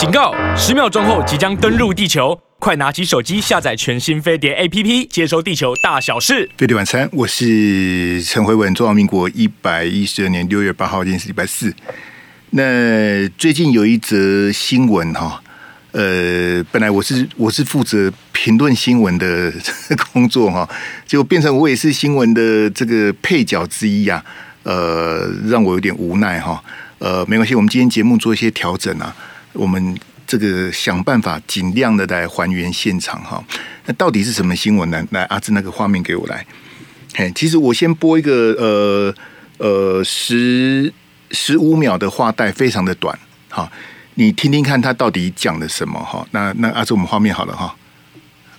警告！十秒钟后即将登陆地球，快拿起手机下载全新飞碟 APP，接收地球大小事。飞碟晚餐，我是陈慧文。中华民国一百一十二年六月八号，今天是礼拜四。那最近有一则新闻哈，呃，本来我是我是负责评论新闻的 工作哈，结果变成我也是新闻的这个配角之一呀，呃，让我有点无奈哈。呃，没关系，我们今天节目做一些调整啊，我们这个想办法尽量的来还原现场哈。那到底是什么新闻呢？来，阿志那个画面给我来。嘿，其实我先播一个呃呃十十五秒的话带，非常的短哈，你听听看他到底讲了什么哈。那那阿志，我们画面好了哈。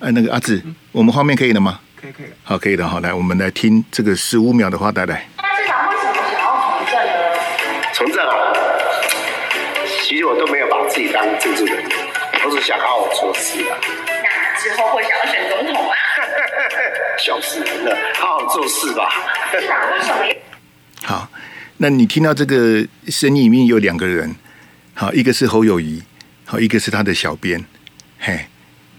哎，那个阿志，我们画面可以了吗？可以可以。好，可以的。好，来，我们来听这个十五秒的话带来。从政啊，其实我都没有把自己当政治人，我只想好好做事啊。那之后会想要选总统啊？小事了，好好做事吧。好，那你听到这个声音里面有两个人，好，一个是侯友谊，好，一个是他的小编。嘿，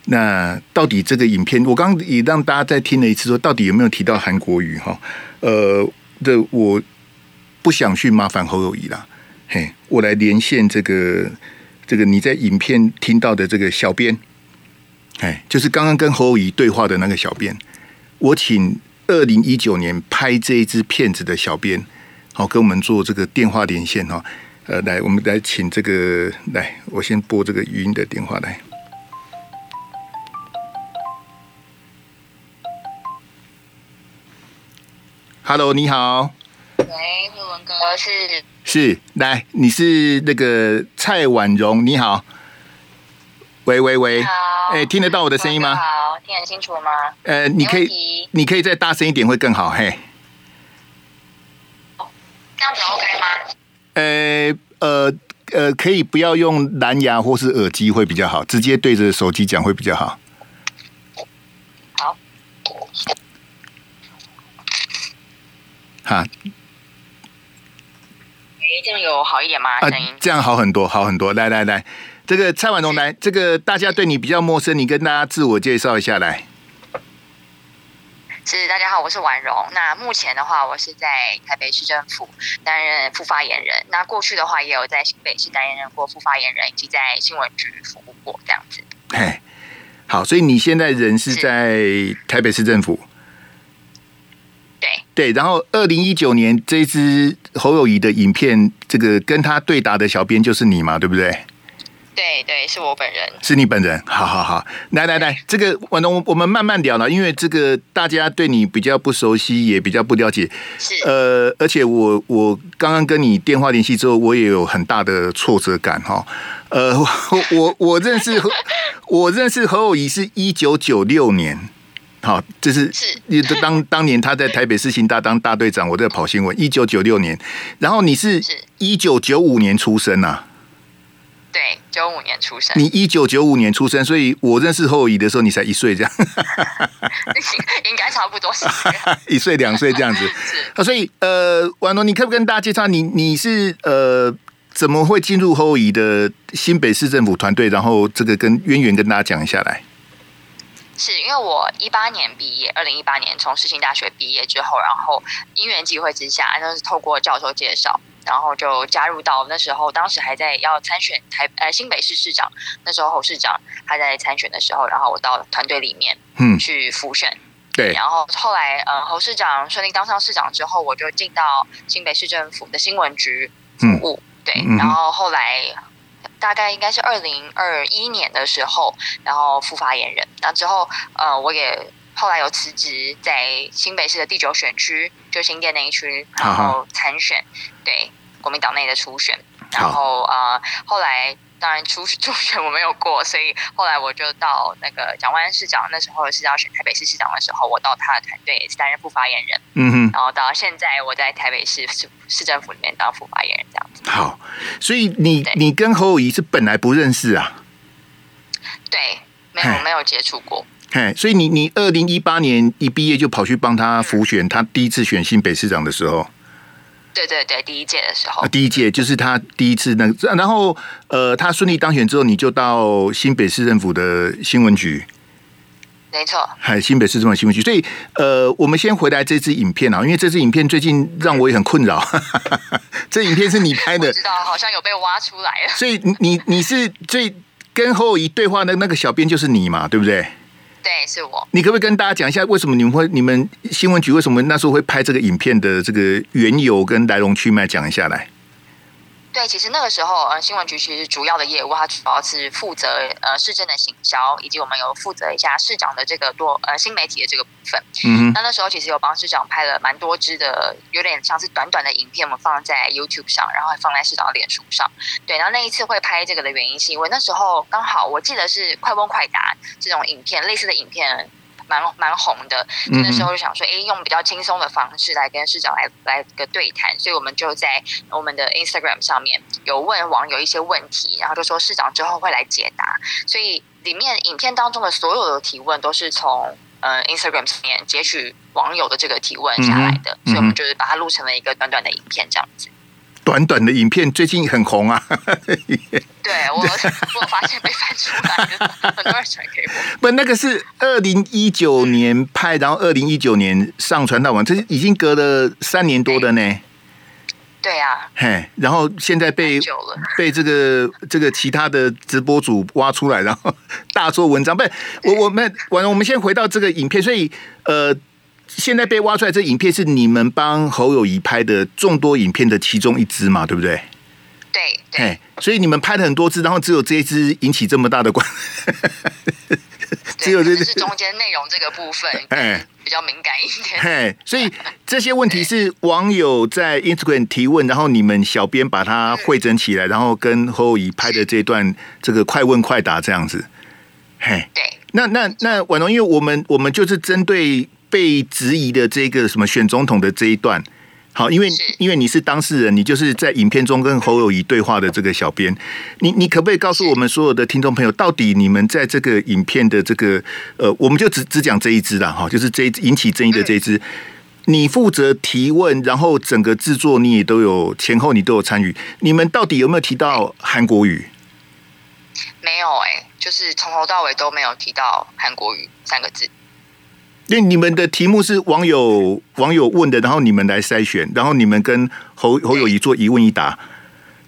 那到底这个影片，我刚刚也让大家再听了一次，说到底有没有提到韩国语？哈，呃，这我。不想去麻烦侯友谊啦，嘿，我来连线这个这个你在影片听到的这个小编，哎，就是刚刚跟侯友宜对话的那个小编，我请二零一九年拍这一支片子的小编，好跟我们做这个电话连线哈，呃，来，我们来请这个来，我先拨这个语音的电话来。Hello，你好。喂，慧文哥是是，来，你是那个蔡婉蓉，你好。喂喂喂，好，哎、欸，听得到我的声音吗？好，听得清楚吗？呃，你可以，你可以再大声一点会更好，嘿。这样子 OK 吗？呃呃呃，可以不要用蓝牙或是耳机会比较好，直接对着手机讲会比较好。好。哈。这样有好一点吗？声音、啊、这样好很多，好很多。来来来，这个蔡婉蓉来，这个大家对你比较陌生，你跟大家自我介绍一下来。是，大家好，我是婉容。那目前的话，我是在台北市政府担任副发言人。那过去的话，也有在新北市担任过副发言人，以及在新闻局服务过这样子。嘿，好，所以你现在人是在台北市政府。对，然后二零一九年这支侯友谊的影片，这个跟他对答的小编就是你嘛，对不对？对对，是我本人，是你本人。好好好，来来来，这个婉蓉，我们慢慢聊了，因为这个大家对你比较不熟悉，也比较不了解。是呃，而且我我刚刚跟你电话联系之后，我也有很大的挫折感哈。呃，我我我认识我认识侯友谊是一九九六年。好，这是是当当年他在台北市刑大当大队长，我在跑新闻。一九九六年，然后你是一九九五年出生呐、啊？对，九五年出生。你一九九五年出生，所以我认识侯友宜的时候，你才一岁这样。应该差不多是 一岁两岁这样子。是，所以呃，婉蓉，你可不可以跟大家介绍你你是呃怎么会进入侯友宜的新北市政府团队？然后这个跟渊源跟大家讲一下来。是因为我一八年毕业，二零一八年从世新大学毕业之后，然后因缘际会之下，就是透过教授介绍，然后就加入到那时候，当时还在要参选台呃新北市市长，那时候侯市长还在参选的时候，然后我到团队里面嗯。去复选，对，然后后来呃侯市长顺利当上市长之后，我就进到新北市政府的新闻局服务，对，然后后来。大概应该是二零二一年的时候，然后副发言人，那之后呃，我也后来有辞职，在新北市的第九选区，就新店那一区，然后参选，对国民党内的初选，然后呃，后来。当然初初选我没有过，所以后来我就到那个蒋万安市长那时候是要选台北市市长的时候，我到他的团队也是担任副发言人。嗯哼，然后到现在我在台北市市市政府里面当副发言人这样子。好，所以你你跟侯友谊是本来不认识啊？对，没有没有接触过。嘿，所以你你二零一八年一毕业就跑去帮他辅选，他第一次选新北市长的时候。对对对，第一届的时候，第一届就是他第一次那个，然后呃，他顺利当选之后，你就到新北市政府的新闻局。没错，还新北市政府新闻局，所以呃，我们先回来这支影片啊，因为这支影片最近让我也很困扰。这影片是你拍的，我知道好像有被挖出来了。所以你你是最跟侯友宜对话的那个小编就是你嘛，对不对？对，是我。你可不可以跟大家讲一下，为什么你们会你们新闻局为什么那时候会拍这个影片的这个缘由跟来龙去脉讲一下来？对，其实那个时候，呃，新闻局其实主要的业务，它主要是负责呃市政的行销，以及我们有负责一下市长的这个多呃新媒体的这个部分。嗯，那那时候其实有帮市长拍了蛮多支的，有点像是短短的影片，我们放在 YouTube 上，然后还放在市长的脸书上。对，然后那一次会拍这个的原因，是因为那时候刚好我记得是快问快答这种影片，类似的影片。蛮蛮红的，那时候就想说，哎，用比较轻松的方式来跟市长来来个对谈，所以我们就在我们的 Instagram 上面有问网友一些问题，然后就说市长之后会来解答，所以里面影片当中的所有的提问都是从呃 Instagram 上面截取网友的这个提问下来的，所以我们就是把它录成了一个短短的影片这样子。短短的影片最近很红啊！对我，我发现被翻出来了，很多人传给我。不，那个是二零一九年拍，然后二零一九年上传到网，这是已经隔了三年多的呢。对啊，嘿，然后现在被被这个这个其他的直播主挖出来，然后大做文章。不是，我我们完了，我们先回到这个影片，所以呃。现在被挖出来这影片是你们帮侯友谊拍的众多影片的其中一支嘛？对不对？对对。所以你们拍了很多支，然后只有这一支引起这么大的关。只有这是中间内容这个部分，哎，比较敏感一点。嘿，所以这些问题是网友在 Instagram 提问，然后你们小编把它汇整起来，然后跟侯友谊拍的这段这个快问快答这样子。嘿，对。那那那婉容，因为我们我们就是针对。被质疑的这个什么选总统的这一段，好，因为因为你是当事人，你就是在影片中跟侯友谊对话的这个小编，你你可不可以告诉我们所有的听众朋友，到底你们在这个影片的这个呃，我们就只只讲这一支啦，哈，就是这一引起争议的这一支，你负责提问，然后整个制作你也都有前后你都有参与，你们到底有没有提到韩国语？没有哎、欸，就是从头到尾都没有提到韩国语三个字。因为你们的题目是网友网友问的，然后你们来筛选，然后你们跟侯侯友谊做一问一答，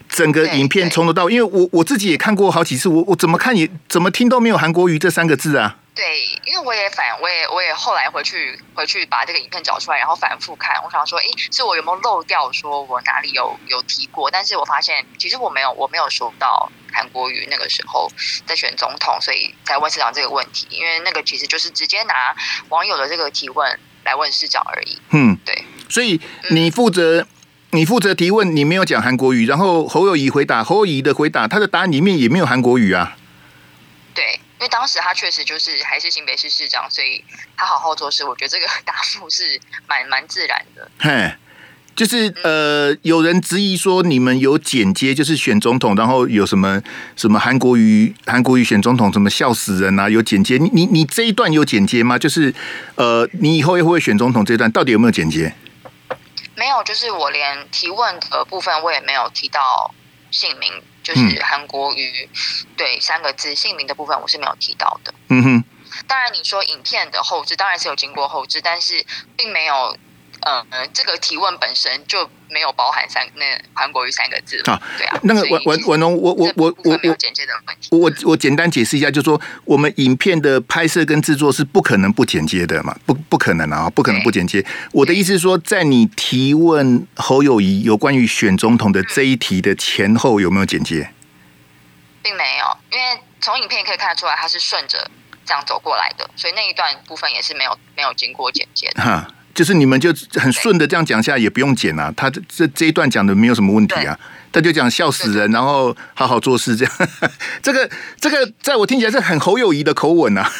整个影片从头到。尾，因为我我自己也看过好几次，我我怎么看也怎么听都没有韩国瑜这三个字啊。对，因为我也反，我也我也后来回去回去把这个影片找出来，然后反复看，我想说，哎，是我有没有漏掉，说我哪里有有提过？但是我发现其实我没有，我没有说到。韩国瑜那个时候在选总统，所以才问市长这个问题，因为那个其实就是直接拿网友的这个提问来问市长而已。嗯，对。所以你负责、嗯、你负责提问，你没有讲韩国瑜，然后侯友谊回答，侯友谊的回答，他的答案里面也没有韩国瑜啊。对，因为当时他确实就是还是新北市市长，所以他好好做事，我觉得这个 答复是蛮蛮自然的。嘿。就是呃，有人质疑说你们有剪接，就是选总统，然后有什么什么韩国瑜韩国瑜选总统，什么笑死人啊？有剪接，你你你这一段有剪接吗？就是呃，你以后会不会选总统这一段到底有没有剪接？没有，就是我连提问的部分我也没有提到姓名，就是韩国瑜、嗯、对三个字姓名的部分我是没有提到的。嗯哼，当然你说影片的后置当然是有经过后置，但是并没有。嗯嗯，这个提问本身就没有包含三那韩国瑜三个字啊，对啊。那个文文文龙，我我我我我简介的问题，我我简单解释一下，就是说我们影片的拍摄跟制作是不可能不剪接的嘛，不不可能啊，不可能不剪接。我的意思是说，在你提问侯友谊有关于选总统的这一题的前后有没有剪接？并没有，因为从影片可以看得出来，他是顺着这样走过来的，所以那一段部分也是没有没有经过剪接的。哈。就是你们就很顺的这样讲下，也不用剪啊。他这这这一段讲的没有什么问题啊，他就讲笑死人，然后好好做事这样。这个这个在我听起来是很侯友谊的口吻啊。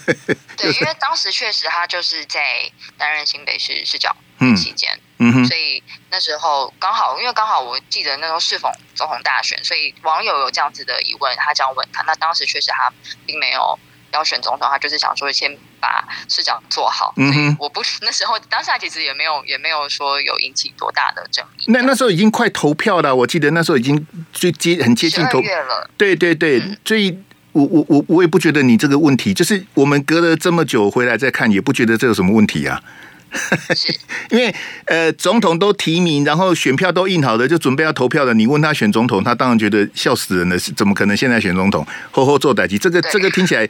对，因为当时确实他就是在担任新北市市长期间，嗯哼，所以那时候刚好，因为刚好我记得那时候是否总统大选，所以网友有这样子的疑问，他这样问他，那当时确实他并没有。要选总统，他就是想说先把市长做好。嗯哼，我不那时候当下其实也没有也没有说有引起多大的争议。那那时候已经快投票了，我记得那时候已经最接很接近投票了。对对对，嗯、所以我我我我也不觉得你这个问题，就是我们隔了这么久回来再看，也不觉得这有什么问题啊。因为呃，总统都提名，然后选票都印好了，就准备要投票了。你问他选总统，他当然觉得笑死人了，是怎么可能现在选总统？后后做代志，这个这个听起来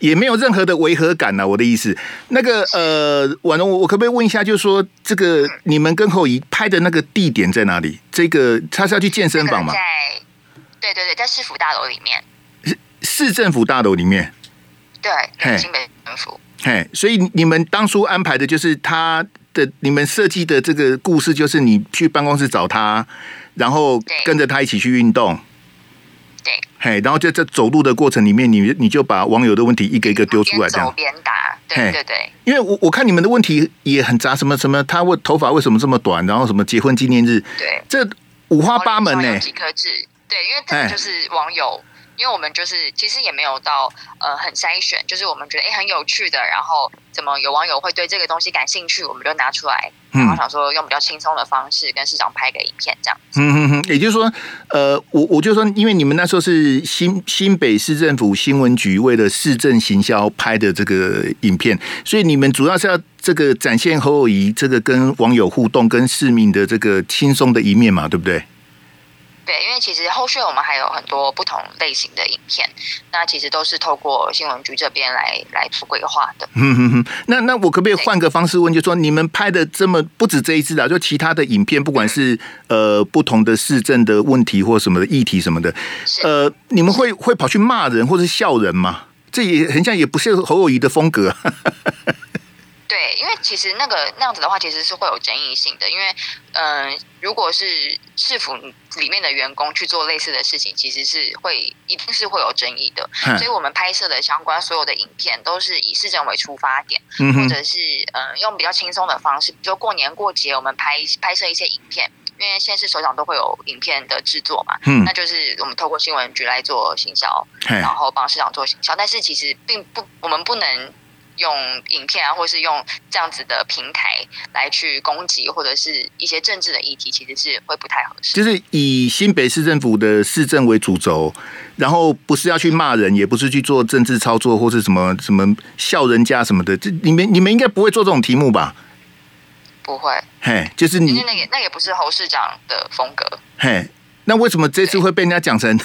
也没有任何的违和感呐、啊。我的意思，那个呃，婉容，我我可不可以问一下，就是说这个你们跟侯友宜拍的那个地点在哪里？这个他是要去健身房吗？在对对对，在市府大楼里面，市市政府大楼里面，对，新北政府。嘿，所以你们当初安排的就是他的，你们设计的这个故事，就是你去办公室找他，然后跟着他一起去运动。对，嘿，然后就在这走路的过程里面，你你就把网友的问题一个一个丢出来，这样。边答，对对对。因为我我看你们的问题也很杂，什么什么，他问头发为什么这么短，然后什么结婚纪念日，对，这五花八门呢。几颗痣，对，因为这就是网友。因为我们就是其实也没有到呃很筛选，就是我们觉得哎很有趣的，然后怎么有网友会对这个东西感兴趣，我们就拿出来，然后想说用比较轻松的方式跟市长拍个影片这样。嗯哼哼，也就是说，呃，我我就说，因为你们那时候是新新北市政府新闻局为了市政行销拍的这个影片，所以你们主要是要这个展现侯友宜这个跟网友互动、跟市民的这个轻松的一面嘛，对不对？对，因为其实后续我们还有很多不同类型的影片，那其实都是透过新闻局这边来来做规划的。嗯哼哼，那那我可不可以换个方式问，就说你们拍的这么不止这一支啊，就其他的影片，不管是呃不同的市政的问题或什么的议题什么的，呃，你们会会跑去骂人或是笑人吗？这也很像，也不是侯友谊的风格。对，因为其实那个那样子的话，其实是会有争议性的。因为，嗯、呃，如果是市府里面的员工去做类似的事情，其实是会一定是会有争议的。所以我们拍摄的相关所有的影片，都是以市政为出发点，或者是嗯、呃，用比较轻松的方式，比如说过年过节，我们拍拍摄一些影片，因为县市首长都会有影片的制作嘛，嗯，那就是我们透过新闻局来做行销，然后帮市长做行销。但是其实并不，我们不能。用影片啊，或是用这样子的平台来去攻击，或者是一些政治的议题，其实是会不太合适。就是以新北市政府的市政为主轴，然后不是要去骂人，也不是去做政治操作，或是什么什么笑人家什么的。这你们你们应该不会做这种题目吧？不会，嘿，就是你那也那也不是侯市长的风格，嘿。那为什么这次会被人家讲成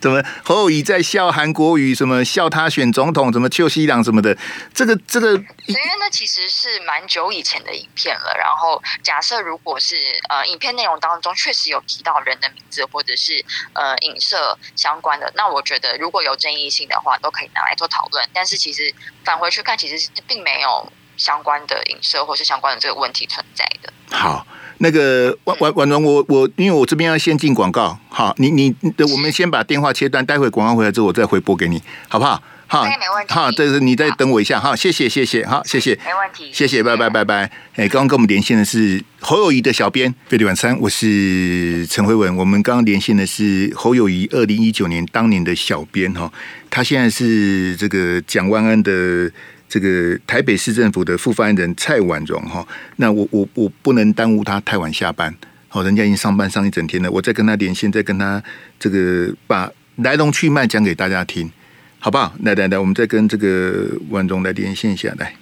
怎 么侯友谊在笑韩国瑜，什么笑他选总统，什么邱西郎什么的？这个这个，因为那其实是蛮久以前的影片了。然后假设如果是呃影片内容当中确实有提到人的名字，或者是呃影射相关的，那我觉得如果有争议性的话，都可以拿来做讨论。但是其实返回去看，其实是并没有相关的影射或是相关的这个问题存在的。好。那个婉婉婉容，我我因为我这边要先进广告，好，你你我们先把电话切断，待会广告回来之后我再回拨给你，好不好？好，没问题。好，这是你再等我一下，好，谢谢谢谢，好，谢谢，没问题，谢谢，拜拜拜拜。哎，刚刚跟我们连线的是侯友谊的小编费力晚餐，我是陈慧文，我们刚刚连线的是侯友谊二零一九年当年的小编哈，他现在是这个蒋万安的。这个台北市政府的副发言人蔡婉容哈，那我我我不能耽误他太晚下班，好，人家已经上班上一整天了，我再跟他连线，再跟他这个把来龙去脉讲给大家听，好不好？来来来，我们再跟这个婉容来连线一下来。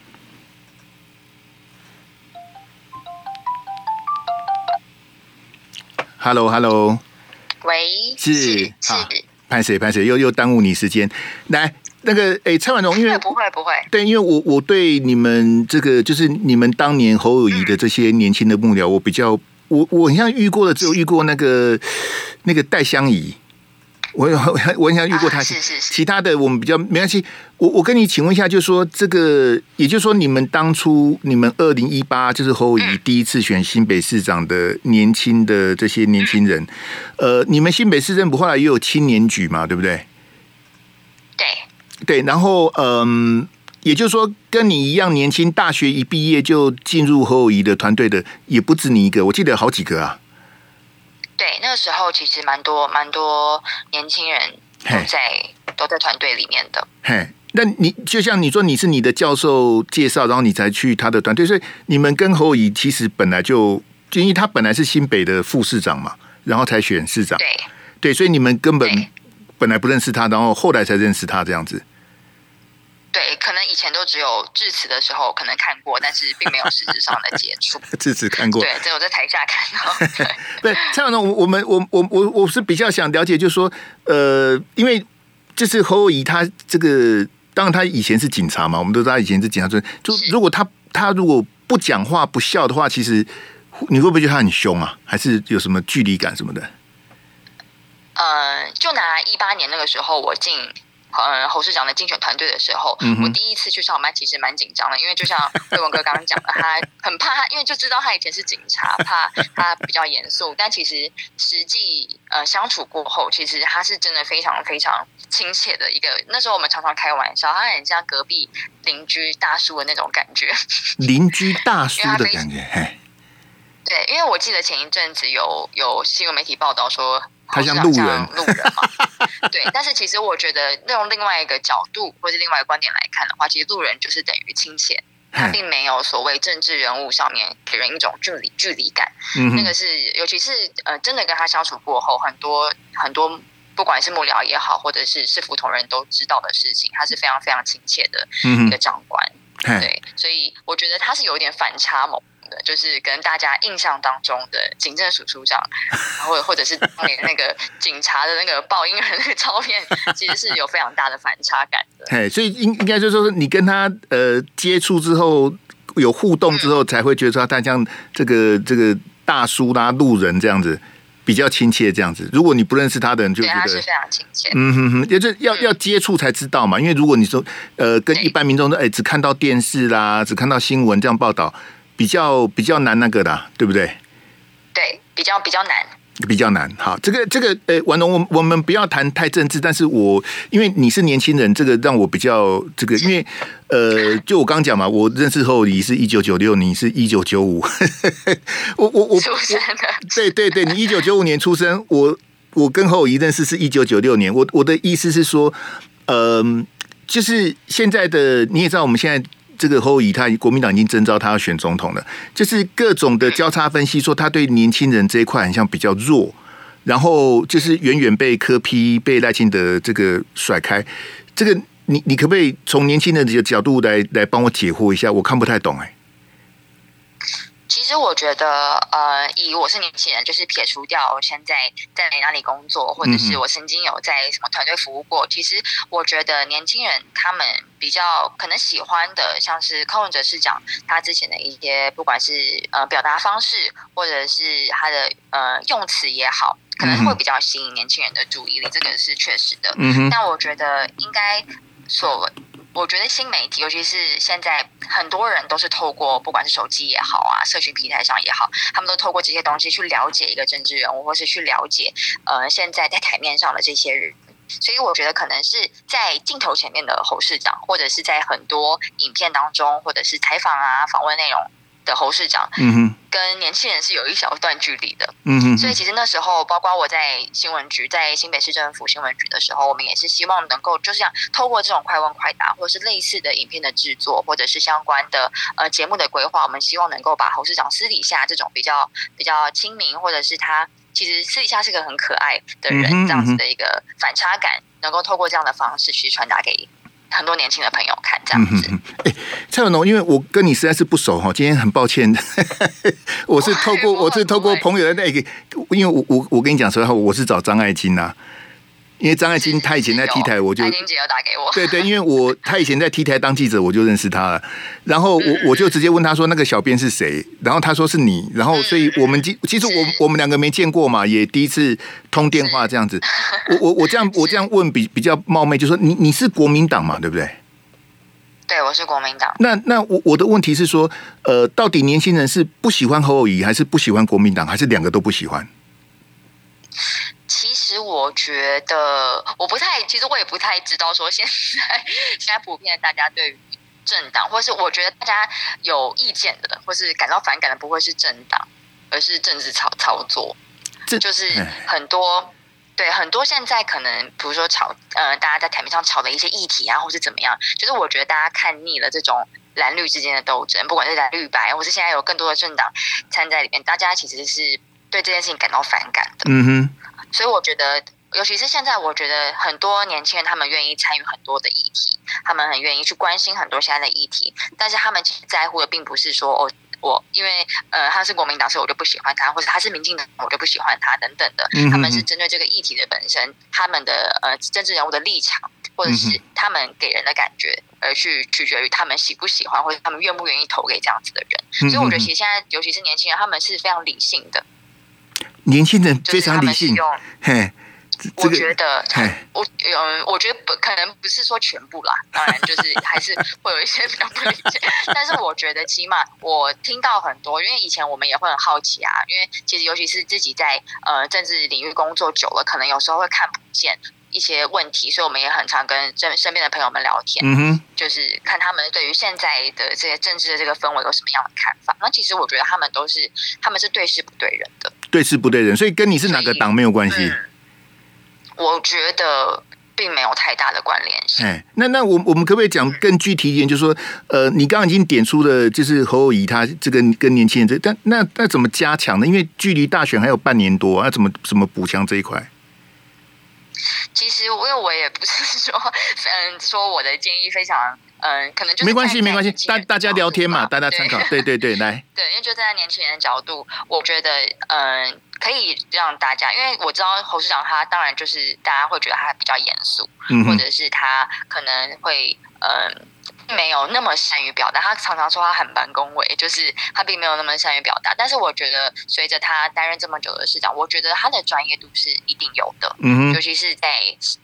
Hello，Hello，喂，是是，拍谁拍谁，又又耽误你时间，来。那个诶，蔡婉容，因为不会不会，对，因为我我对你们这个就是你们当年侯友谊的这些年轻的幕僚，我比较我我很像遇过的，只有遇过那个那个戴香怡，我 我很想遇过他，是是是，其他的我们比较没关系。我我跟你请问一下，就是说这个，也就是说，你们当初你们二零一八就是侯友谊第一次选新北市长的年轻的这些年轻人，呃，你们新北市政府后来也有青年局嘛，对不对？对。对，然后嗯，也就是说，跟你一样年轻，大学一毕业就进入侯友宜的团队的，也不止你一个，我记得好几个啊。对，那个时候其实蛮多蛮多年轻人都在。都在团队里面的。嘿，那你就像你说，你是你的教授介绍，然后你才去他的团队，所以你们跟侯友宜其实本来就，就因为他本来是新北的副市长嘛，然后才选市长。对对，所以你们根本本来不认识他，然后后来才认识他这样子。对，可能以前都只有致辞的时候可能看过，但是并没有实质上的接触。致辞看过，对，只有在台下看到。对，蔡总统，我我们我我我我是比较想了解，就是说，呃，因为就是侯友宜他这个，当然他以前是警察嘛，我们都知道他以前是警察，就就如果他他如果不讲话不笑的话，其实你会不会觉得他很凶啊？还是有什么距离感什么的？呃，就拿一八年那个时候我进。嗯，侯市长的竞选团队的时候，嗯、我第一次去上班，其实蛮紧张的，因为就像魏文哥刚刚讲的，他很怕他，因为就知道他以前是警察，怕他比较严肃。但其实实际呃相处过后，其实他是真的非常非常亲切的一个。那时候我们常常开玩笑，他很像隔壁邻居大叔的那种感觉。邻居大叔的感觉，对，因为我记得前一阵子有有新闻媒体报道说。他像路人，路人嘛，对。但是其实我觉得，用另外一个角度或者另外一个观点来看的话，其实路人就是等于亲切，他并没有所谓政治人物上面给人一种距离距离感。嗯，那个是，尤其是呃，真的跟他相处过后，很多很多，不管是幕僚也好，或者是市府同仁都知道的事情，他是非常非常亲切的一个长官。嗯、对，所以我觉得他是有一点反差萌。就是跟大家印象当中的警政署署长，或或者是当年那个警察的那个报应人那个照片，其实是有非常大的反差感的。哎，所以应应该就是说，你跟他呃接触之后，有互动之后，才会觉得说他像这个这个大叔啦、路人这样子，比较亲切这样子。如果你不认识他的人，就觉得是非常亲切。嗯哼哼，就是要要接触才知道嘛。因为如果你说呃跟一般民众说，哎，只看到电视啦，只看到新闻这样报道。比较比较难那个的，对不对？对，比较比较难，比较难。好，这个这个，呃，王龙，我我们不要谈太政治，但是我因为你是年轻人，这个让我比较这个，因为呃，就我刚刚讲嘛，我认识后你是一九九六，你是一九九五，我我我出生的，对对对，你一九九五年出生，我我跟侯友宜认识是一九九六年，我我的意思是说，嗯、呃，就是现在的你也知道，我们现在。这个侯友宜他国民党已经征召他要选总统了，就是各种的交叉分析说他对年轻人这一块好像比较弱，然后就是远远被柯批被赖清德这个甩开。这个你你可不可以从年轻人的角度来来帮我解惑一下？我看不太懂哎。其实我觉得，呃，以我是年轻人，就是撇除掉我现在在哪里工作，或者是我曾经有在什么团队服务过。其实我觉得年轻人他们比较可能喜欢的，像是柯文哲市长他之前的一些，不管是呃表达方式，或者是他的呃用词也好，可能会比较吸引年轻人的注意力，这个是确实的。嗯哼。但我觉得应该所。我觉得新媒体，尤其是现在很多人都是透过不管是手机也好啊，社群平台上也好，他们都透过这些东西去了解一个政治人物，或是去了解呃现在在台面上的这些人。所以我觉得可能是在镜头前面的侯市长，或者是在很多影片当中，或者是采访啊访问内容。的侯市长，嗯哼，跟年轻人是有一小段距离的，嗯哼，所以其实那时候，包括我在新闻局，在新北市政府新闻局的时候，我们也是希望能够，就是像透过这种快问快答，或者是类似的影片的制作，或者是相关的呃节目的规划，我们希望能够把侯市长私底下这种比较比较亲民，或者是他其实私底下是个很可爱的人，嗯哼，这样子的一个反差感，能够透过这样的方式去传达给。很多年轻的朋友看这样子。哎、嗯，蔡文龙，因为我跟你实在是不熟哈，今天很抱歉，我是透过我是透过朋友的那个，因为我我我跟你讲实话，我是找张爱金呐、啊。因为张爱金他以前在 T 台，我就爱金姐要打给我。对对，因为我他以前在 T 台当记者，我就认识他了。然后我我就直接问他说：“那个小编是谁？”然后他说是你。然后所以我们其其实我我们两个没见过嘛，也第一次通电话这样子。我我我这样 我这样问比比较冒昧，就说你你是国民党嘛，对不对？对，我是国民党。那那我我的问题是说，呃，到底年轻人是不喜欢侯友宜，还是不喜欢国民党，还是两个都不喜欢？其实我觉得我不太，其实我也不太知道说现在现在普遍大家对于政党，或是我觉得大家有意见的，或是感到反感的，不会是政党，而是政治操操作。这就是很多对，很多现在可能，比如说吵，呃，大家在台面上吵的一些议题啊，或是怎么样，就是我觉得大家看腻了这种蓝绿之间的斗争，不管是蓝绿白，或是现在有更多的政党参在里面，大家其实是对这件事情感到反感的。嗯哼。所以我觉得，尤其是现在，我觉得很多年轻人他们愿意参与很多的议题，他们很愿意去关心很多现在的议题，但是他们其实在乎的并不是说哦。我因为呃他是国民党，所以我就不喜欢他，或者他是民进党，我就不喜欢他等等的。他们是针对这个议题的本身，他们的呃政治人物的立场，或者是他们给人的感觉，而去取决于他们喜不喜欢，或者他们愿不愿意投给这样子的人。所以我觉得，其实现在尤其是年轻人，他们是非常理性的。年轻人非常理性，嘿。我觉得，我嗯，我觉得不可能不是说全部啦，当然就是还是会有一些比较不理解，但是我觉得起码我听到很多，因为以前我们也会很好奇啊，因为其实尤其是自己在呃政治领域工作久了，可能有时候会看不见一些问题，所以我们也很常跟身身边的朋友们聊天，嗯哼，就是看他们对于现在的这些政治的这个氛围有什么样的看法。那其实我觉得他们都是他们是对事不对人的，对事不对人，所以跟你是哪个党没有关系。我觉得并没有太大的关联性。哎，那那我我们可不可以讲更具体一点？就是说，呃，你刚刚已经点出了，就是侯友谊他这个跟年轻人这，但那那怎么加强呢？因为距离大选还有半年多，那怎么怎么补强这一块？其实，因为我也不是说，嗯，说我的建议非常，嗯，可能就没关系，没关系，大大家聊天嘛，大家参考，对对对，来，对，因为就站在年轻人的角度，我觉得，嗯。可以让大家，因为我知道侯市长他当然就是大家会觉得他比较严肃，嗯、哼或者是他可能会嗯。没有那么善于表达，他常常说他很班恭维，就是他并没有那么善于表达。但是我觉得，随着他担任这么久的市长，我觉得他的专业度是一定有的。嗯哼，尤其是在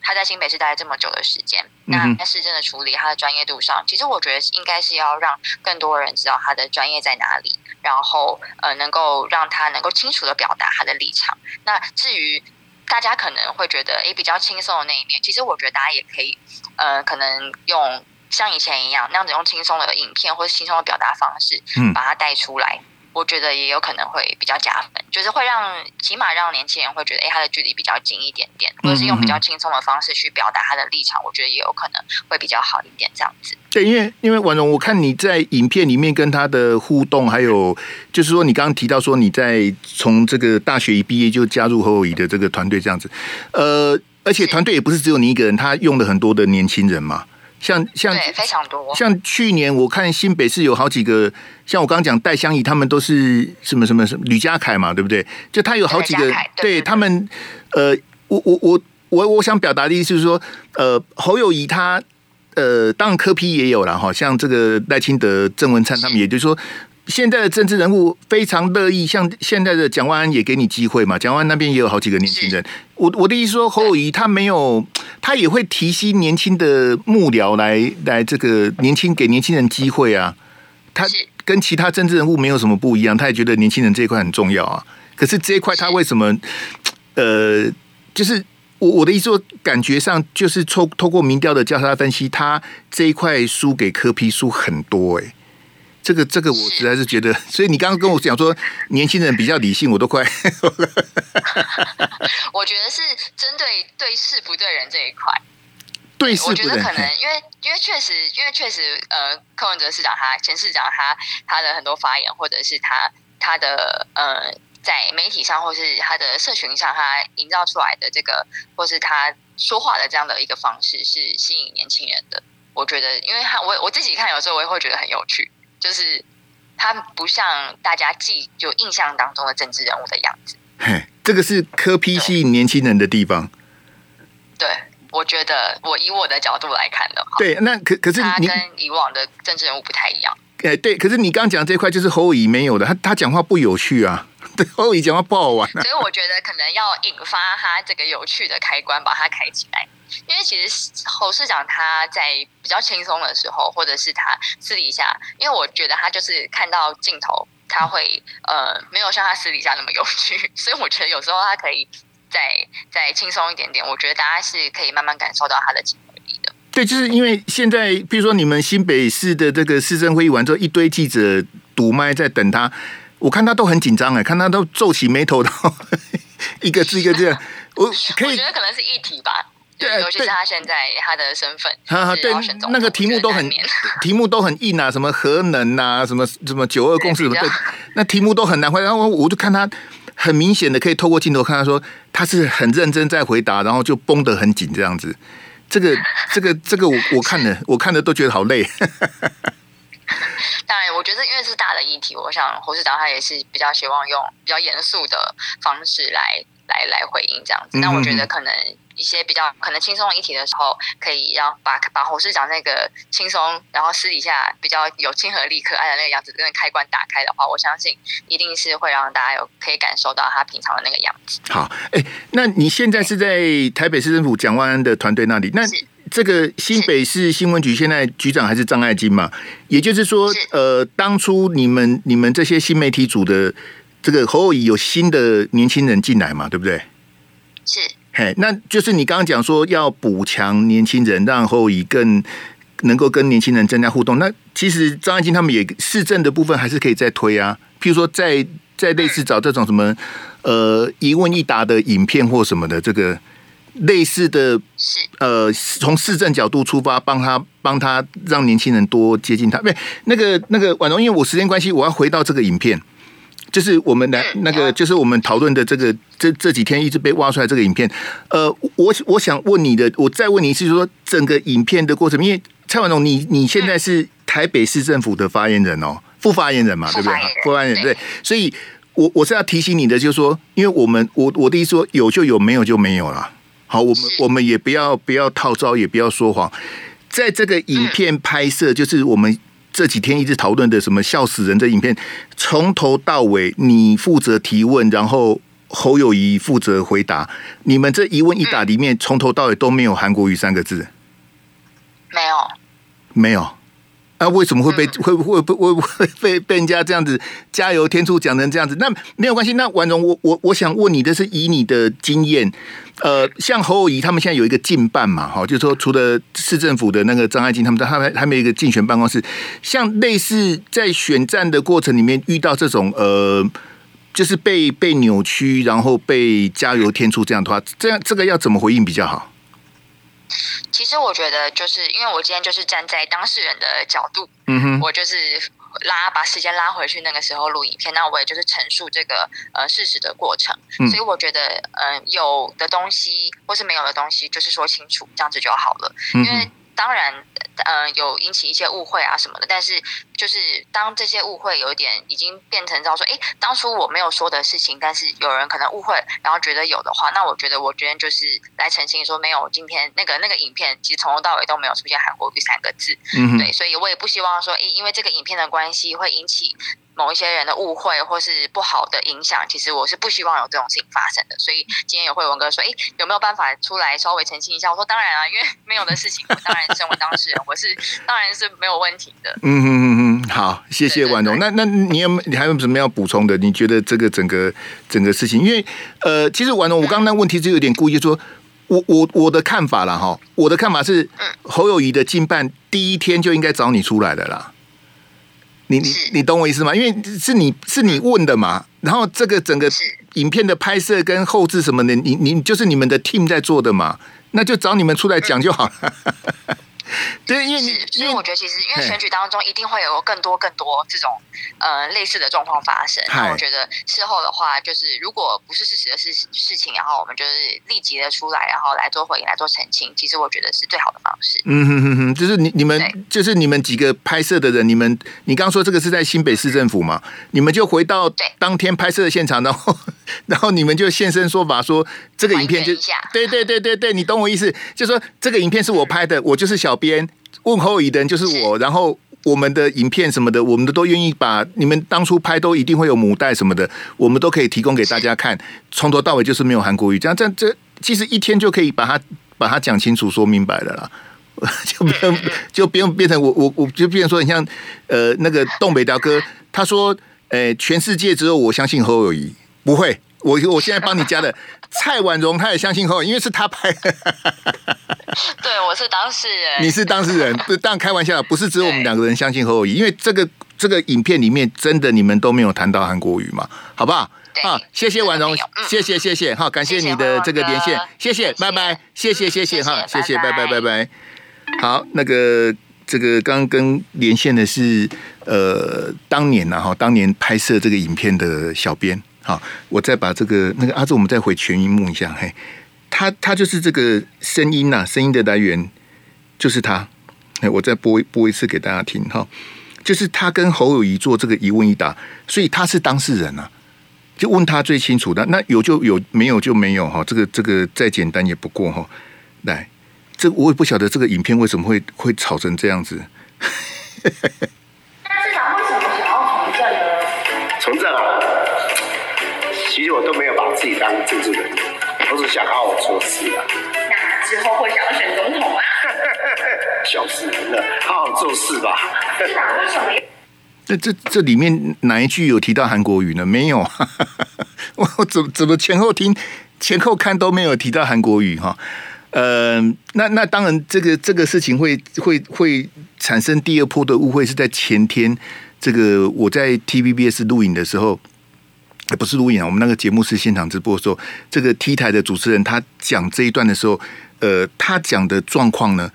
他在新北市待了这么久的时间，那在市政的处理，他的专业度上，其实我觉得应该是要让更多人知道他的专业在哪里，然后呃，能够让他能够清楚的表达他的立场。那至于大家可能会觉得，诶，比较轻松的那一面，其实我觉得大家也可以，呃，可能用。像以前一样，那样子用轻松的影片或者轻松的表达方式，嗯，把它带出来，我觉得也有可能会比较加分，就是会让起码让年轻人会觉得，哎，他的距离比较近一点点，或者是用比较轻松的方式去表达他的立场，我觉得也有可能会比较好一点，这样子。对，因为因为婉容，我看你在影片里面跟他的互动，还有就是说，你刚刚提到说你在从这个大学一毕业就加入侯友宜的这个团队这样子，呃，而且团队也不是只有你一个人，他用了很多的年轻人嘛。像像对非常多，像去年我看新北市有好几个，像我刚刚讲戴香怡，他们都是什么什么什么吕家凯嘛，对不对？就他有好几个，对，对他们，呃，我我我我我想表达的意思是说，呃，侯友谊他，呃，当然柯批也有了哈，像这个赖清德、郑文灿他们，也就是说。现在的政治人物非常乐意，像现在的蒋万安也给你机会嘛。蒋万安那边也有好几个年轻人。我我的意思说，侯友宜他没有，他也会提携年轻的幕僚来来这个年轻给年轻人机会啊。他跟其他政治人物没有什么不一样，他也觉得年轻人这一块很重要啊。可是这一块他为什么？呃，就是我我的意思说，感觉上就是透透过民调的交叉分析，他这一块输给柯 P 输很多哎、欸。这个这个我实在是觉得，所以你刚刚跟我讲说年轻人比较理性，我都快。我觉得是针对对事不对人这一块，对事不对人。我觉得可能因为因为确实因为确实呃，柯文哲市长他前市长他他的很多发言，或者是他他的呃在媒体上或是他的社群上，他营造出来的这个，或是他说话的这样的一个方式，是吸引年轻人的。我觉得，因为他我我自己看有时候我也会觉得很有趣。就是他不像大家记就印象当中的政治人物的样子。嘿，这个是科批吸引年轻人的地方。对，我觉得我以我的角度来看的话，对，那可可是他跟以往的政治人物不太一样。哎，对，可是你刚刚讲这块就是侯乙没有的，他他讲话不有趣啊。对，侯乙讲话不好玩啊。所以我觉得可能要引发他这个有趣的开关，把它开起来。因为其实侯市长他在比较轻松的时候，或者是他私底下，因为我觉得他就是看到镜头，他会呃没有像他私底下那么有趣，所以我觉得有时候他可以再再轻松一点点。我觉得大家是可以慢慢感受到他的亲和力的。对，就是因为现在，比如说你们新北市的这个市政会议完之后，一堆记者堵麦在等他，我看他都很紧张哎，看他都皱起眉头，一个字一个字。我可以我觉得可能是议题吧。对，尤其是他现在他的身份，哈哈，对，那个题目都很 题目都很硬啊，什么核能啊，什么什么九二共识什么，对，那题目都很难回答。然后我就看他很明显的可以透过镜头看他说他是很认真在回答，然后就绷得很紧这样子。这个这个这个我我看了我看了都觉得好累。当然，我觉得因为是大的议题，我想侯市长他也是比较希望用比较严肃的方式来来来回应这样子。那我觉得可能。一些比较可能轻松的议题的时候，可以让把把侯市长那个轻松，然后私底下比较有亲和力、可爱的那个样子，跟开关打开的话，我相信一定是会让大家有可以感受到他平常的那个样子。好，哎，那你现在是在台北市政府蒋万安的团队那里？那这个新北市新闻局现在局长还是张爱金嘛？也就是说，呃，当初你们你们这些新媒体组的这个侯友宜有新的年轻人进来嘛？对不对？是。嘿，那就是你刚刚讲说要补强年轻人，让后以更能够跟年轻人增加互动。那其实张爱金他们也市政的部分还是可以再推啊，譬如说在在类似找这种什么呃一问一答的影片或什么的，这个类似的，呃从市政角度出发，帮他帮他让年轻人多接近他。不，那个那个婉容，因为我时间关系，我要回到这个影片。就是我们来那个，就是我们讨论的这个这这几天一直被挖出来这个影片。呃，我我想问你的，我再问你一次，就是说整个影片的过程，因为蔡婉容，你你现在是台北市政府的发言人哦，副发言人嘛，对不对？副发言人对，所以我我是要提醒你的，就是说，因为我们我我的意思说，有就有，没有就没有了。好，我们我们也不要不要套招，也不要说谎，在这个影片拍摄，就是我们。这几天一直讨论的什么笑死人这影片，从头到尾你负责提问，然后侯友谊负责回答。你们这一问一答里面，从头到尾都没有韩国瑜三个字，没有，没有。啊，为什么会被会会会会会被被人家这样子加油添醋讲成这样子？那没有关系。那婉容，我我我想问你的是，以你的经验，呃，像侯友谊他们现在有一个竞办嘛，哈，就是说除了市政府的那个张爱金他们，他们还没有一个竞选办公室。像类似在选战的过程里面遇到这种呃，就是被被扭曲，然后被加油添醋这样的话，这样这个要怎么回应比较好？其实我觉得，就是因为我今天就是站在当事人的角度，嗯哼，我就是拉把时间拉回去那个时候录影片，那我也就是陈述这个呃事实的过程，嗯、所以我觉得，嗯、呃，有的东西或是没有的东西，就是说清楚，这样子就好了，因为。当然，呃，有引起一些误会啊什么的，但是就是当这些误会有一点已经变成到说，哎，当初我没有说的事情，但是有人可能误会，然后觉得有的话，那我觉得我觉得就是来澄清说，没有，今天那个那个影片其实从头到尾都没有出现“韩国语”三个字，嗯，对，所以我也不希望说，哎，因为这个影片的关系会引起。某一些人的误会或是不好的影响，其实我是不希望有这种事情发生的。所以今天也会文哥说，哎，有没有办法出来稍微澄清一下？我说当然啊，因为没有的事情，我 当然身为当事人，我是当然是没有问题的。嗯嗯嗯嗯，好，谢谢婉容。那那你有你还有什么要补充的？你觉得这个整个整个事情，因为呃，其实婉容，我刚刚那问题就有点故意说，我我我的看法了哈，我的看法是，侯友谊的近办第一天就应该找你出来的啦。你你你懂我意思吗？因为是你是你问的嘛，然后这个整个影片的拍摄跟后置什么的，你你就是你们的 team 在做的嘛，那就找你们出来讲就好了。对，因为是，所以我觉得其实因为选举当中一定会有更多更多这种呃类似的状况发生。那我觉得事后的话，就是如果不是事实的事事情，然后我们就是立即的出来，然后来做回应，来做澄清。其实我觉得是最好的方式。嗯哼哼哼，就是你你们就是你们几个拍摄的人，你们你刚刚说这个是在新北市政府嘛？你们就回到当天拍摄的现场，然后 然后你们就现身说法，说这个影片就 对对对对对，你懂我意思？就说这个影片是我拍的，我就是小编。问侯友宜的人就是我，是然后我们的影片什么的，我们的都愿意把你们当初拍都一定会有母带什么的，我们都可以提供给大家看，从头到尾就是没有韩国语，这样这样这其实一天就可以把它把它讲清楚说明白了啦，就不用就不用变成我我我就变成说你像呃那个东北大哥他说，呃全世界只有我相信侯友谊不会。我我现在帮你加的 蔡婉容，他也相信后，因为是他拍的。对，我是当事人。你是当事人，对，当然开玩笑，不是只有我们两个人相信侯友谊，因为这个这个影片里面真的你们都没有谈到韩国语嘛，好不好？好，谢谢婉容，谢谢谢谢，好，感谢你的这个连线，谢谢，拜拜，谢谢谢谢哈，谢谢，拜拜拜拜。好，那个这个刚刚跟连线的是呃，当年呢哈，当年拍摄这个影片的小编，好，我再把这个那个阿志，我们再回全音幕一下，嘿，他他就是这个声音呐，声音的来源就是他，哎，我再播播一次给大家听哈。就是他跟侯友谊做这个一问一答，所以他是当事人啊，就问他最清楚的。那有就有，没有就没有哈。这个这个再简单也不过哈。来，这我也不晓得这个影片为什么会会吵成这样子。那市长为什么想要从政呢？从政啊，其实我都没有把自己当政治人，我只想好好做事啊。那之后会想要选总统啊？小事了，好好做事吧。这这这里面哪一句有提到韩国瑜呢？没有，我怎怎么前后听前后看都没有提到韩国瑜哈。呃，那那当然，这个这个事情会会会产生第二波的误会，是在前天这个我在 TVBS 录影的时候，不是录影啊，我们那个节目是现场直播的时候，这个 T 台的主持人他讲这一段的时候，呃，他讲的状况呢，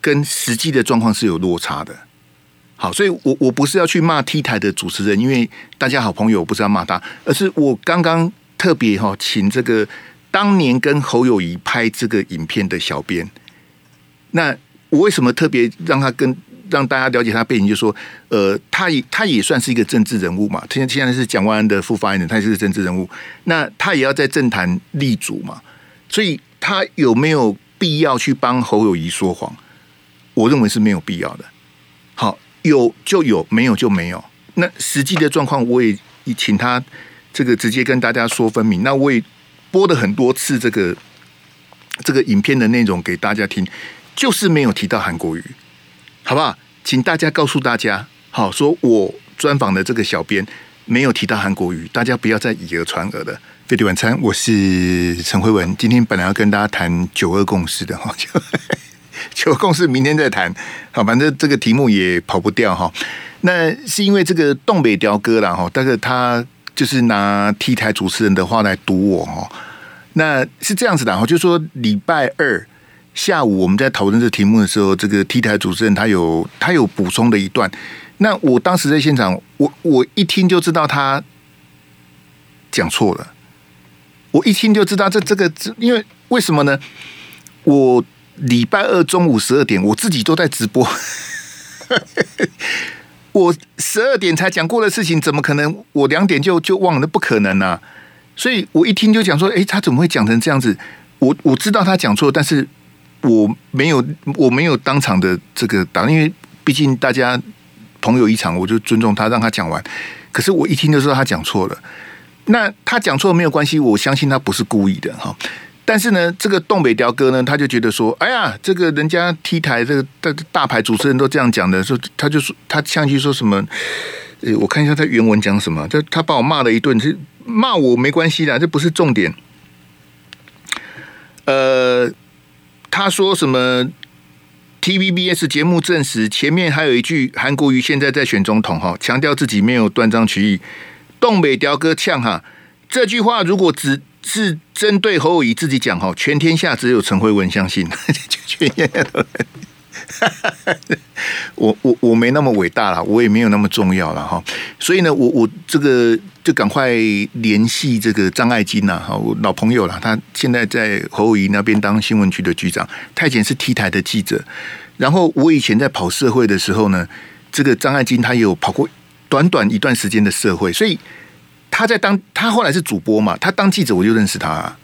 跟实际的状况是有落差的。好，所以我我不是要去骂 T 台的主持人，因为大家好朋友，我不是要骂他，而是我刚刚特别哈，请这个当年跟侯友宜拍这个影片的小编，那我为什么特别让他跟让大家了解他背景？就是说，呃，他也他也算是一个政治人物嘛，现现在是蒋万安的副发言人，他也是政治人物，那他也要在政坛立足嘛，所以他有没有必要去帮侯友宜说谎？我认为是没有必要的。好。有就有，没有就没有。那实际的状况，我也请他这个直接跟大家说分明。那我也播了很多次这个这个影片的内容给大家听，就是没有提到韩国瑜，好不好？请大家告诉大家，好，说我专访的这个小编没有提到韩国瑜，大家不要再以讹传讹的。飞碟晚餐，我是陈辉文，今天本来要跟大家谈九二共识的哈。九二共识明天再谈，好，反正这个题目也跑不掉哈。那是因为这个东北雕哥啦哈，但是他就是拿 T 台主持人的话来堵我哈。那是这样子的哈，就是说礼拜二下午我们在讨论这题目的时候，这个 T 台主持人他有他有补充的一段。那我当时在现场，我我一听就知道他讲错了，我一听就知道这这个，因为为什么呢？我。礼拜二中午十二点，我自己都在直播。我十二点才讲过的事情，怎么可能我两点就就忘了？不可能啊！所以我一听就讲说：“哎，他怎么会讲成这样子？”我我知道他讲错，但是我没有我没有当场的这个答，因为毕竟大家朋友一场，我就尊重他，让他讲完。可是我一听就知道他讲错了。那他讲错没有关系，我相信他不是故意的哈。但是呢，这个东北雕哥呢，他就觉得说，哎呀，这个人家 T 台这个大大牌主持人都这样讲的，说他就说他上去说什么，呃，我看一下他原文讲什么，他他把我骂了一顿，是骂我没关系的，这不是重点。呃，他说什么？TVBS 节目证实，前面还有一句韩国瑜现在在选总统哈，强调自己没有断章取义。东北雕哥呛哈，这句话如果只。是针对侯友宜自己讲哈，全天下只有陈慧文相信，哈哈哈我我我没那么伟大了，我也没有那么重要了哈，所以呢，我我这个就赶快联系这个张爱金呐，哈，我老朋友了，他现在在侯友谊那边当新闻局的局长，他以前是 T 台的记者，然后我以前在跑社会的时候呢，这个张爱金他也有跑过短短一段时间的社会，所以。他在当，他后来是主播嘛，他当记者我就认识他，啊，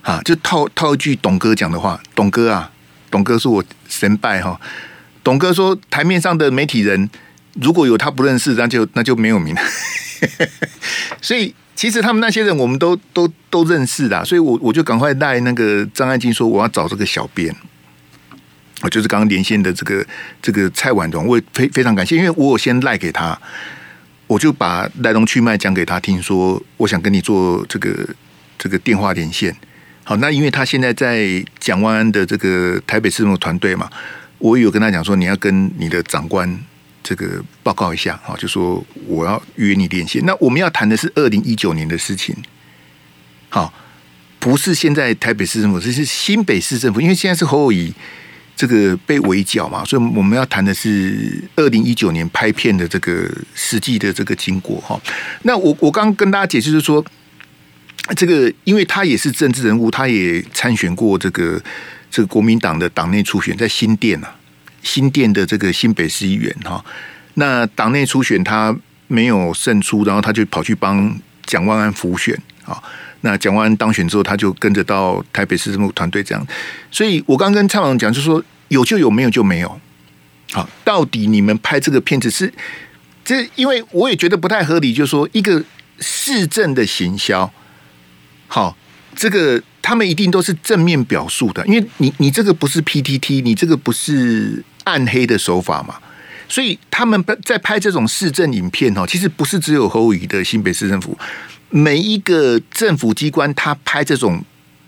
啊，就套套一句董哥讲的话，董哥啊，董哥是我神拜哈，董哥说台面上的媒体人如果有他不认识，那就那就没有名，所以其实他们那些人我们都都都认识的，所以我我就赶快带那个张爱金说我要找这个小编，我就是刚刚连线的这个这个蔡婉蓉，我也非非常感谢，因为我有先赖给他。我就把来龙去脉讲给他听，说我想跟你做这个这个电话连线。好，那因为他现在在蒋万安的这个台北市政府团队嘛，我有跟他讲说，你要跟你的长官这个报告一下啊，就说我要约你连线。那我们要谈的是二零一九年的事情，好，不是现在台北市政府，这是新北市政府，因为现在是侯友宜这个被围剿嘛，所以我们要谈的是二零一九年拍片的这个实际的这个经过哈。那我我刚跟大家解释是说，这个因为他也是政治人物，他也参选过这个这个国民党的党内初选，在新店啊。新店的这个新北市议员哈，那党内初选他没有胜出，然后他就跑去帮蒋万安辅选啊。那蒋万安当选之后，他就跟着到台北市政府团队这样。所以我刚跟蔡总讲，就说有就有，没有就没有。好，到底你们拍这个片子是这？因为我也觉得不太合理，就是说一个市政的行销，好，这个他们一定都是正面表述的，因为你你这个不是 PTT，你这个不是。暗黑的手法嘛，所以他们在拍这种市政影片哦，其实不是只有侯友的新北市政府，每一个政府机关他拍这种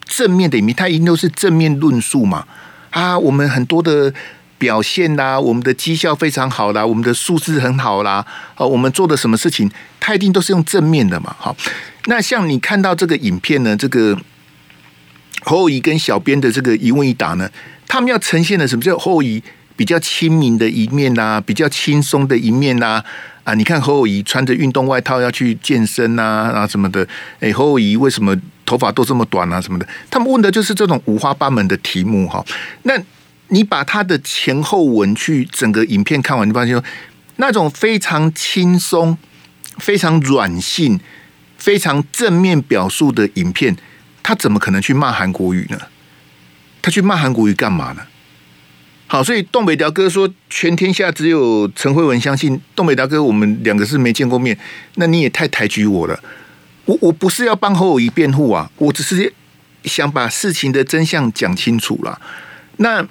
正面的影片，他一定都是正面论述嘛。啊，我们很多的表现啦，我们的绩效非常好啦，我们的数字很好啦，啊，我们做的什么事情，他一定都是用正面的嘛。好，那像你看到这个影片呢，这个侯友宜跟小编的这个一问一答呢，他们要呈现的什么叫侯友宜？比较亲民的一面呐、比较轻松的一面呐、啊，你看侯友宜穿着运动外套要去健身呐，啊什么的，哎，侯友宜为什么头发都这么短啊什么的？他们问的就是这种五花八门的题目哈。那你把他的前后文去整个影片看完，你发现那种非常轻松、非常软性、非常正面表述的影片，他怎么可能去骂韩国瑜呢？他去骂韩国瑜干嘛呢？好，所以东北条哥说，全天下只有陈慧文相信东北条哥。我们两个是没见过面，那你也太抬举我了。我我不是要帮侯友谊辩护啊，我只是想把事情的真相讲清楚了。那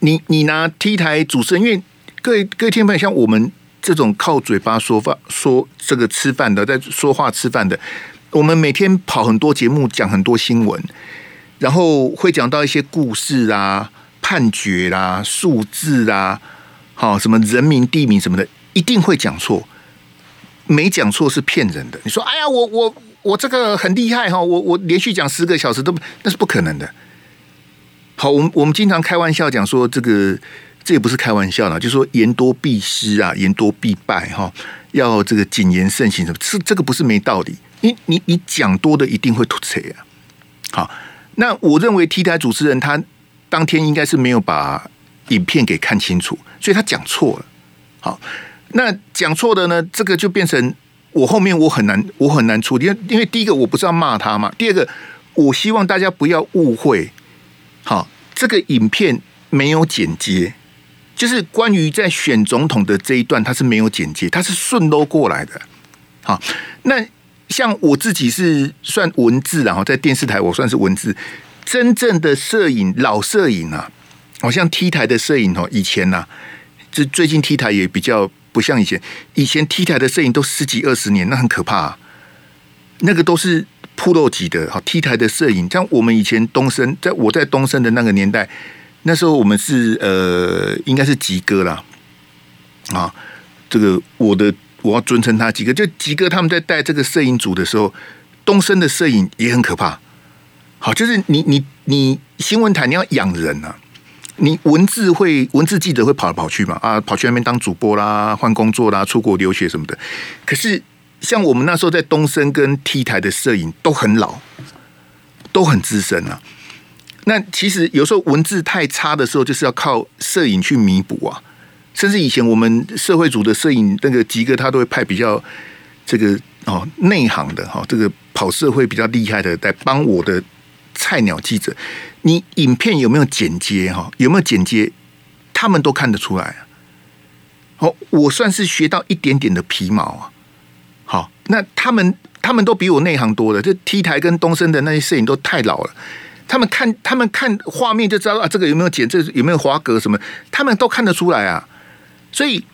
你你拿 T 台主持人，因为各位各位听众，像我们这种靠嘴巴说话说这个吃饭的，在说话吃饭的，我们每天跑很多节目，讲很多新闻，然后会讲到一些故事啊。判决啦，数字啦，好，什么人名地名什么的，一定会讲错。没讲错是骗人的。你说，哎呀，我我我这个很厉害哈，我我连续讲十个小时都那是不可能的。好，我们我们经常开玩笑讲说，这个这也不是开玩笑啦，就说言多必失啊，言多必败哈，要这个谨言慎行什么，这这个不是没道理。你你你讲多的一定会吐槽啊。好，那我认为 T 台主持人他。当天应该是没有把影片给看清楚，所以他讲错了。好，那讲错的呢，这个就变成我后面我很难我很难处理，因为因为第一个我不是要骂他嘛，第二个我希望大家不要误会。好，这个影片没有剪接，就是关于在选总统的这一段，它是没有剪接，它是顺溜过来的。好，那像我自己是算文字，然后在电视台我算是文字。真正的摄影老摄影啊，好像 T 台的摄影哦，以前呐、啊，这最近 T 台也比较不像以前。以前 T 台的摄影都十几二十年，那很可怕、啊。那个都是 Pro 级的，好 T 台的摄影。像我们以前东升，在我在东升的那个年代，那时候我们是呃，应该是吉哥啦。啊，这个我的我要尊称他吉哥，就吉哥他们在带这个摄影组的时候，东升的摄影也很可怕。好，就是你你你新闻台你要养人啊，你文字会文字记者会跑来跑去嘛啊，跑去那边当主播啦，换工作啦，出国留学什么的。可是像我们那时候在东升跟 T 台的摄影都很老，都很资深啊。那其实有时候文字太差的时候，就是要靠摄影去弥补啊。甚至以前我们社会组的摄影那个吉哥，他都会派比较这个哦内行的哈，这个跑社会比较厉害的来帮我的。菜鸟记者，你影片有没有剪接？哈，有没有剪接？他们都看得出来啊。好，我算是学到一点点的皮毛啊。好，那他们他们都比我内行多了。这 T 台跟东森的那些摄影都太老了，他们看他们看画面就知道啊，这个有没有剪，这有没有滑格什么，他们都看得出来啊。所以，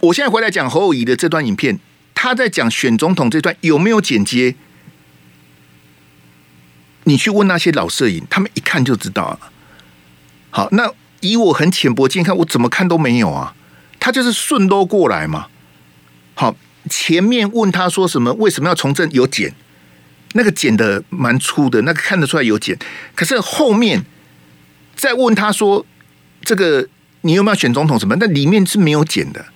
我现在回来讲侯友谊的这段影片，他在讲选总统这段有没有剪接？你去问那些老摄影，他们一看就知道了。好，那以我很浅薄见看，我怎么看都没有啊。他就是顺啰过来嘛。好，前面问他说什么？为什么要从政？有剪，那个剪的蛮粗的，那个看得出来有剪。可是后面再问他说，这个你有没有选总统什么？那里面是没有剪的，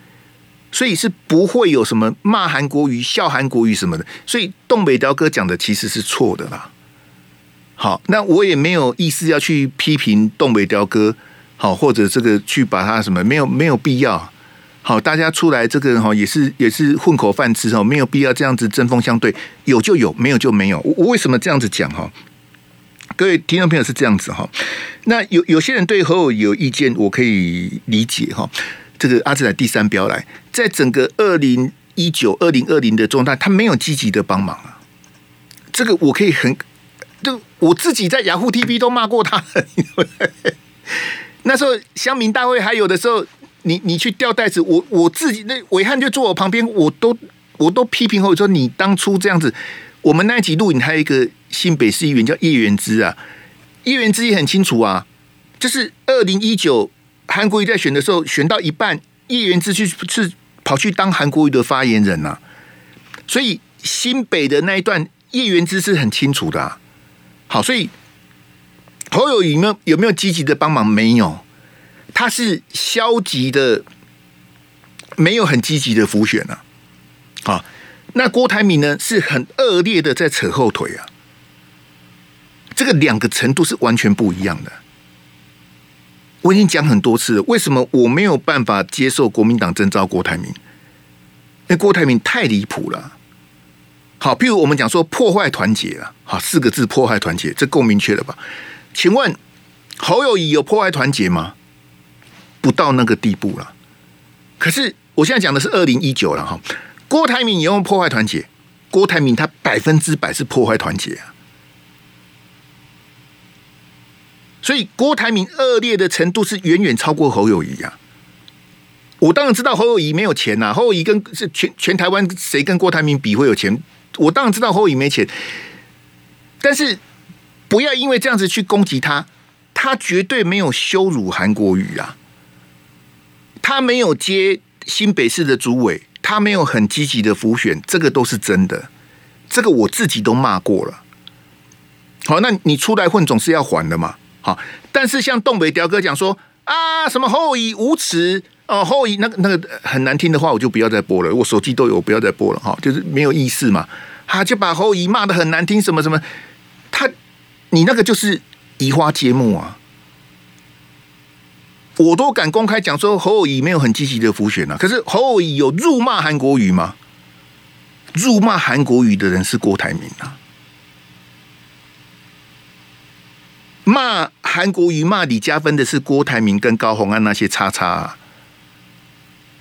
所以是不会有什么骂韩国瑜、笑韩国瑜什么的。所以东北雕哥讲的其实是错的啦。好，那我也没有意思要去批评东北雕哥，好，或者这个去把他什么没有没有必要。好，大家出来这个哈也是也是混口饭吃哈，没有必要这样子针锋相对，有就有，没有就没有。我我为什么这样子讲哈？各位听众朋友是这样子哈。那有有些人对侯友有意见，我可以理解哈。这个阿兹来第三标来，在整个二零一九、二零二零的状态，他没有积极的帮忙啊。这个我可以很。就我自己在雅虎 TV 都骂过他。那时候乡民大会还有的时候，你你去吊袋子，我我自己那伟汉就坐我旁边，我都我都批评后说你当初这样子。我们那一集录影还有一个新北市议员叫叶元之啊，叶元之也很清楚啊，就是二零一九韩国瑜在选的时候，选到一半，叶元之去是跑去当韩国瑜的发言人呐、啊，所以新北的那一段叶元之是很清楚的啊。好，所以侯友宜有没有有没有积极的帮忙？没有，他是消极的，没有很积极的辅选啊。好，那郭台铭呢是很恶劣的在扯后腿啊。这个两个程度是完全不一样的。我已经讲很多次了，为什么我没有办法接受国民党征召郭台铭？因为郭台铭太离谱了。好，譬如我们讲说破坏团结啊，好四个字破坏团结，这够明确了吧？请问侯友宜有破坏团结吗？不到那个地步了。可是我现在讲的是二零一九了哈，郭台铭也用破坏团结？郭台铭他百分之百是破坏团结啊。所以郭台铭恶劣的程度是远远超过侯友宜啊。我当然知道侯友宜没有钱呐，侯友宜跟是全全台湾谁跟郭台铭比会有钱？我当然知道侯友宜没钱，但是不要因为这样子去攻击他，他绝对没有羞辱韩国瑜啊，他没有接新北市的主委，他没有很积极的辅选，这个都是真的，这个我自己都骂过了。好，那你出来混总是要还的嘛。好，但是像东北雕哥讲说啊，什么侯友宜无耻。哦，后裔那个那个很难听的话，我就不要再播了。我手机都有，我不要再播了哈，就是没有意思嘛。他就把侯友宜骂得很难听，什么什么，他你那个就是移花接木啊！我都敢公开讲说侯友宜没有很积极的辅选啊，可是侯友宜有辱骂韩国瑜吗？辱骂韩国瑜的人是郭台铭啊，骂韩国瑜骂李嘉芬的是郭台铭跟高虹安那些叉叉啊。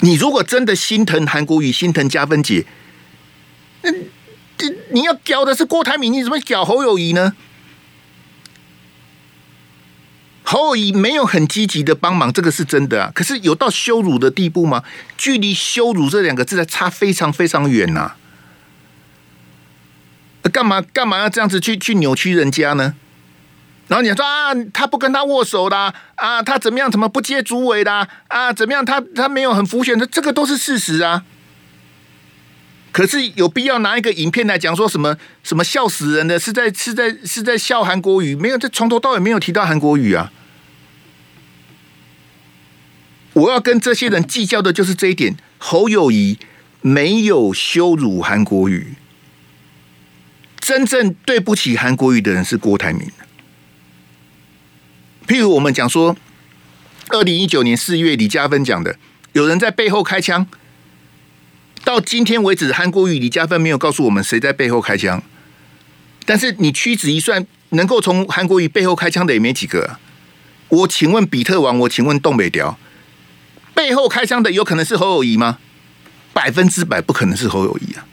你如果真的心疼韩国瑜，心疼加分姐，那你要屌的是郭台铭，你怎么屌侯友宜呢？侯友宜没有很积极的帮忙，这个是真的啊。可是有到羞辱的地步吗？距离羞辱这两个字还差非常非常远呐、啊。干嘛干嘛要这样子去去扭曲人家呢？然后你说啊，他不跟他握手啦，啊，他怎么样？怎么不接主委啦？啊，怎么样？他他没有很浮选的，这个都是事实啊。可是有必要拿一个影片来讲说什么什么笑死人的，是在是在是在笑韩国语？没有，这从头到尾没有提到韩国语啊。我要跟这些人计较的就是这一点：侯友宜没有羞辱韩国瑜，真正对不起韩国瑜的人是郭台铭。譬如我们讲说，二零一九年四月李嘉芬讲的，有人在背后开枪。到今天为止，韩国瑜、李嘉芬没有告诉我们谁在背后开枪。但是你屈指一算，能够从韩国瑜背后开枪的也没几个。我请问比特王，我请问东北雕，背后开枪的有可能是侯友谊吗？百分之百不可能是侯友谊啊！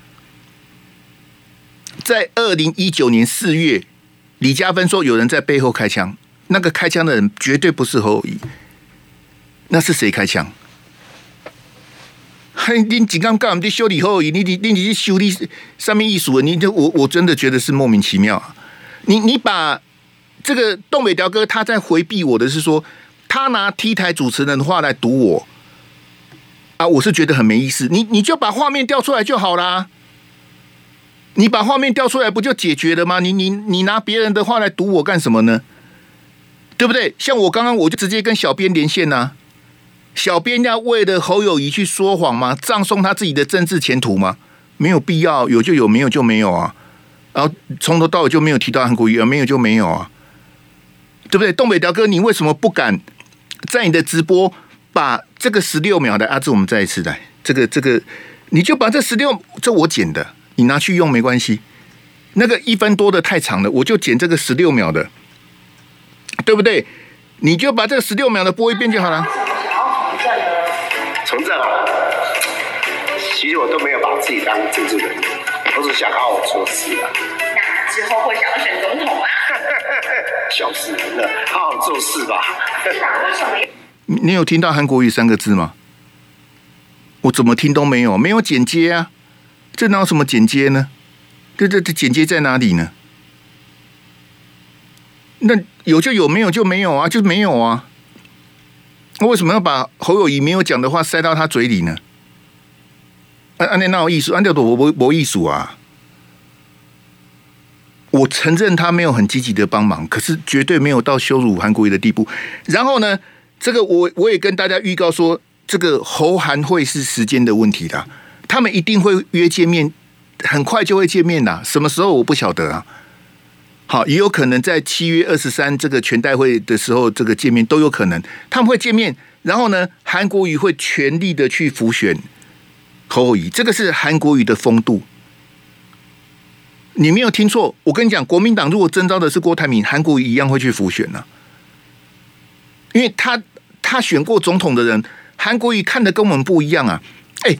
在二零一九年四月，李嘉芬说有人在背后开枪。那个开枪的人绝对不是侯友谊，那是谁开枪？嘿，你几刚干我们去修理侯友谊？你你你你去修理上面艺术？你这我我真的觉得是莫名其妙啊！你你把这个东北雕哥他在回避我的是说，他拿 T 台主持人的话来堵我，啊，我是觉得很没意思。你你就把画面调出来就好啦。你把画面调出来不就解决了吗？你你你拿别人的话来堵我干什么呢？对不对？像我刚刚我就直接跟小编连线呐、小编要为了侯友谊去说谎吗？葬送他自己的政治前途吗？没有必要，有就有，没有就没有啊。然后从头到尾就没有提到韩国瑜，没有就没有啊，对不对？东北雕哥，你为什么不敢在你的直播把这个十六秒的阿志，我们再一次来，这个这个，你就把这十六，这我剪的。你拿去用没关系，那个一分多的太长了，我就剪这个十六秒的，对不对？你就把这个十六秒的播一遍就好了。为什么想要从政呢？从政啊，其实我都没有把自己当政治人物，都是想好好做事啊。那之后会想要选总统吗？小事了，好好做事吧。你有听到韩国语三个字吗？我怎么听都没有，没有剪接啊。这哪有什么剪接呢？这这这剪接在哪里呢？那有就有，没有就没有啊，就没有啊。那为什么要把侯友宜没有讲的话塞到他嘴里呢？按按那那艺术，按照多博博艺术啊。我承认他没有很积极的帮忙，可是绝对没有到羞辱韩国瑜的地步。然后呢，这个我我也跟大家预告说，这个侯韩会是时间的问题的。他们一定会约见面，很快就会见面的。什么时候我不晓得啊。好，也有可能在七月二十三这个全代会的时候，这个见面都有可能。他们会见面，然后呢，韩国瑜会全力的去辅选侯友宜，这个是韩国瑜的风度。你没有听错，我跟你讲，国民党如果征召的是郭台铭，韩国瑜一样会去浮选呢、啊，因为他他选过总统的人，韩国瑜看的跟我们不一样啊，哎。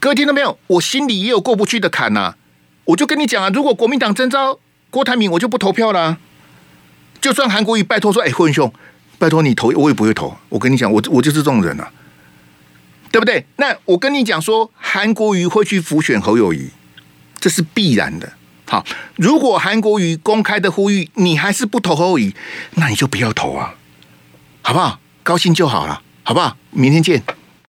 各位听到没有？我心里也有过不去的坎呐、我就跟你讲啊，如果国民党征召郭台铭，我就不投票了、就算韩国瑜拜托说：“哎，霍文兄，拜托你投，我也不会投。”我跟你讲，我我就是这种人啊，对不对？那我跟你讲说，韩国瑜会去浮选侯友谊，这是必然的。好，如果韩国瑜公开的呼吁你还是不投侯友，那你就不要投啊，好不好？高兴就好了，好不好？明天见。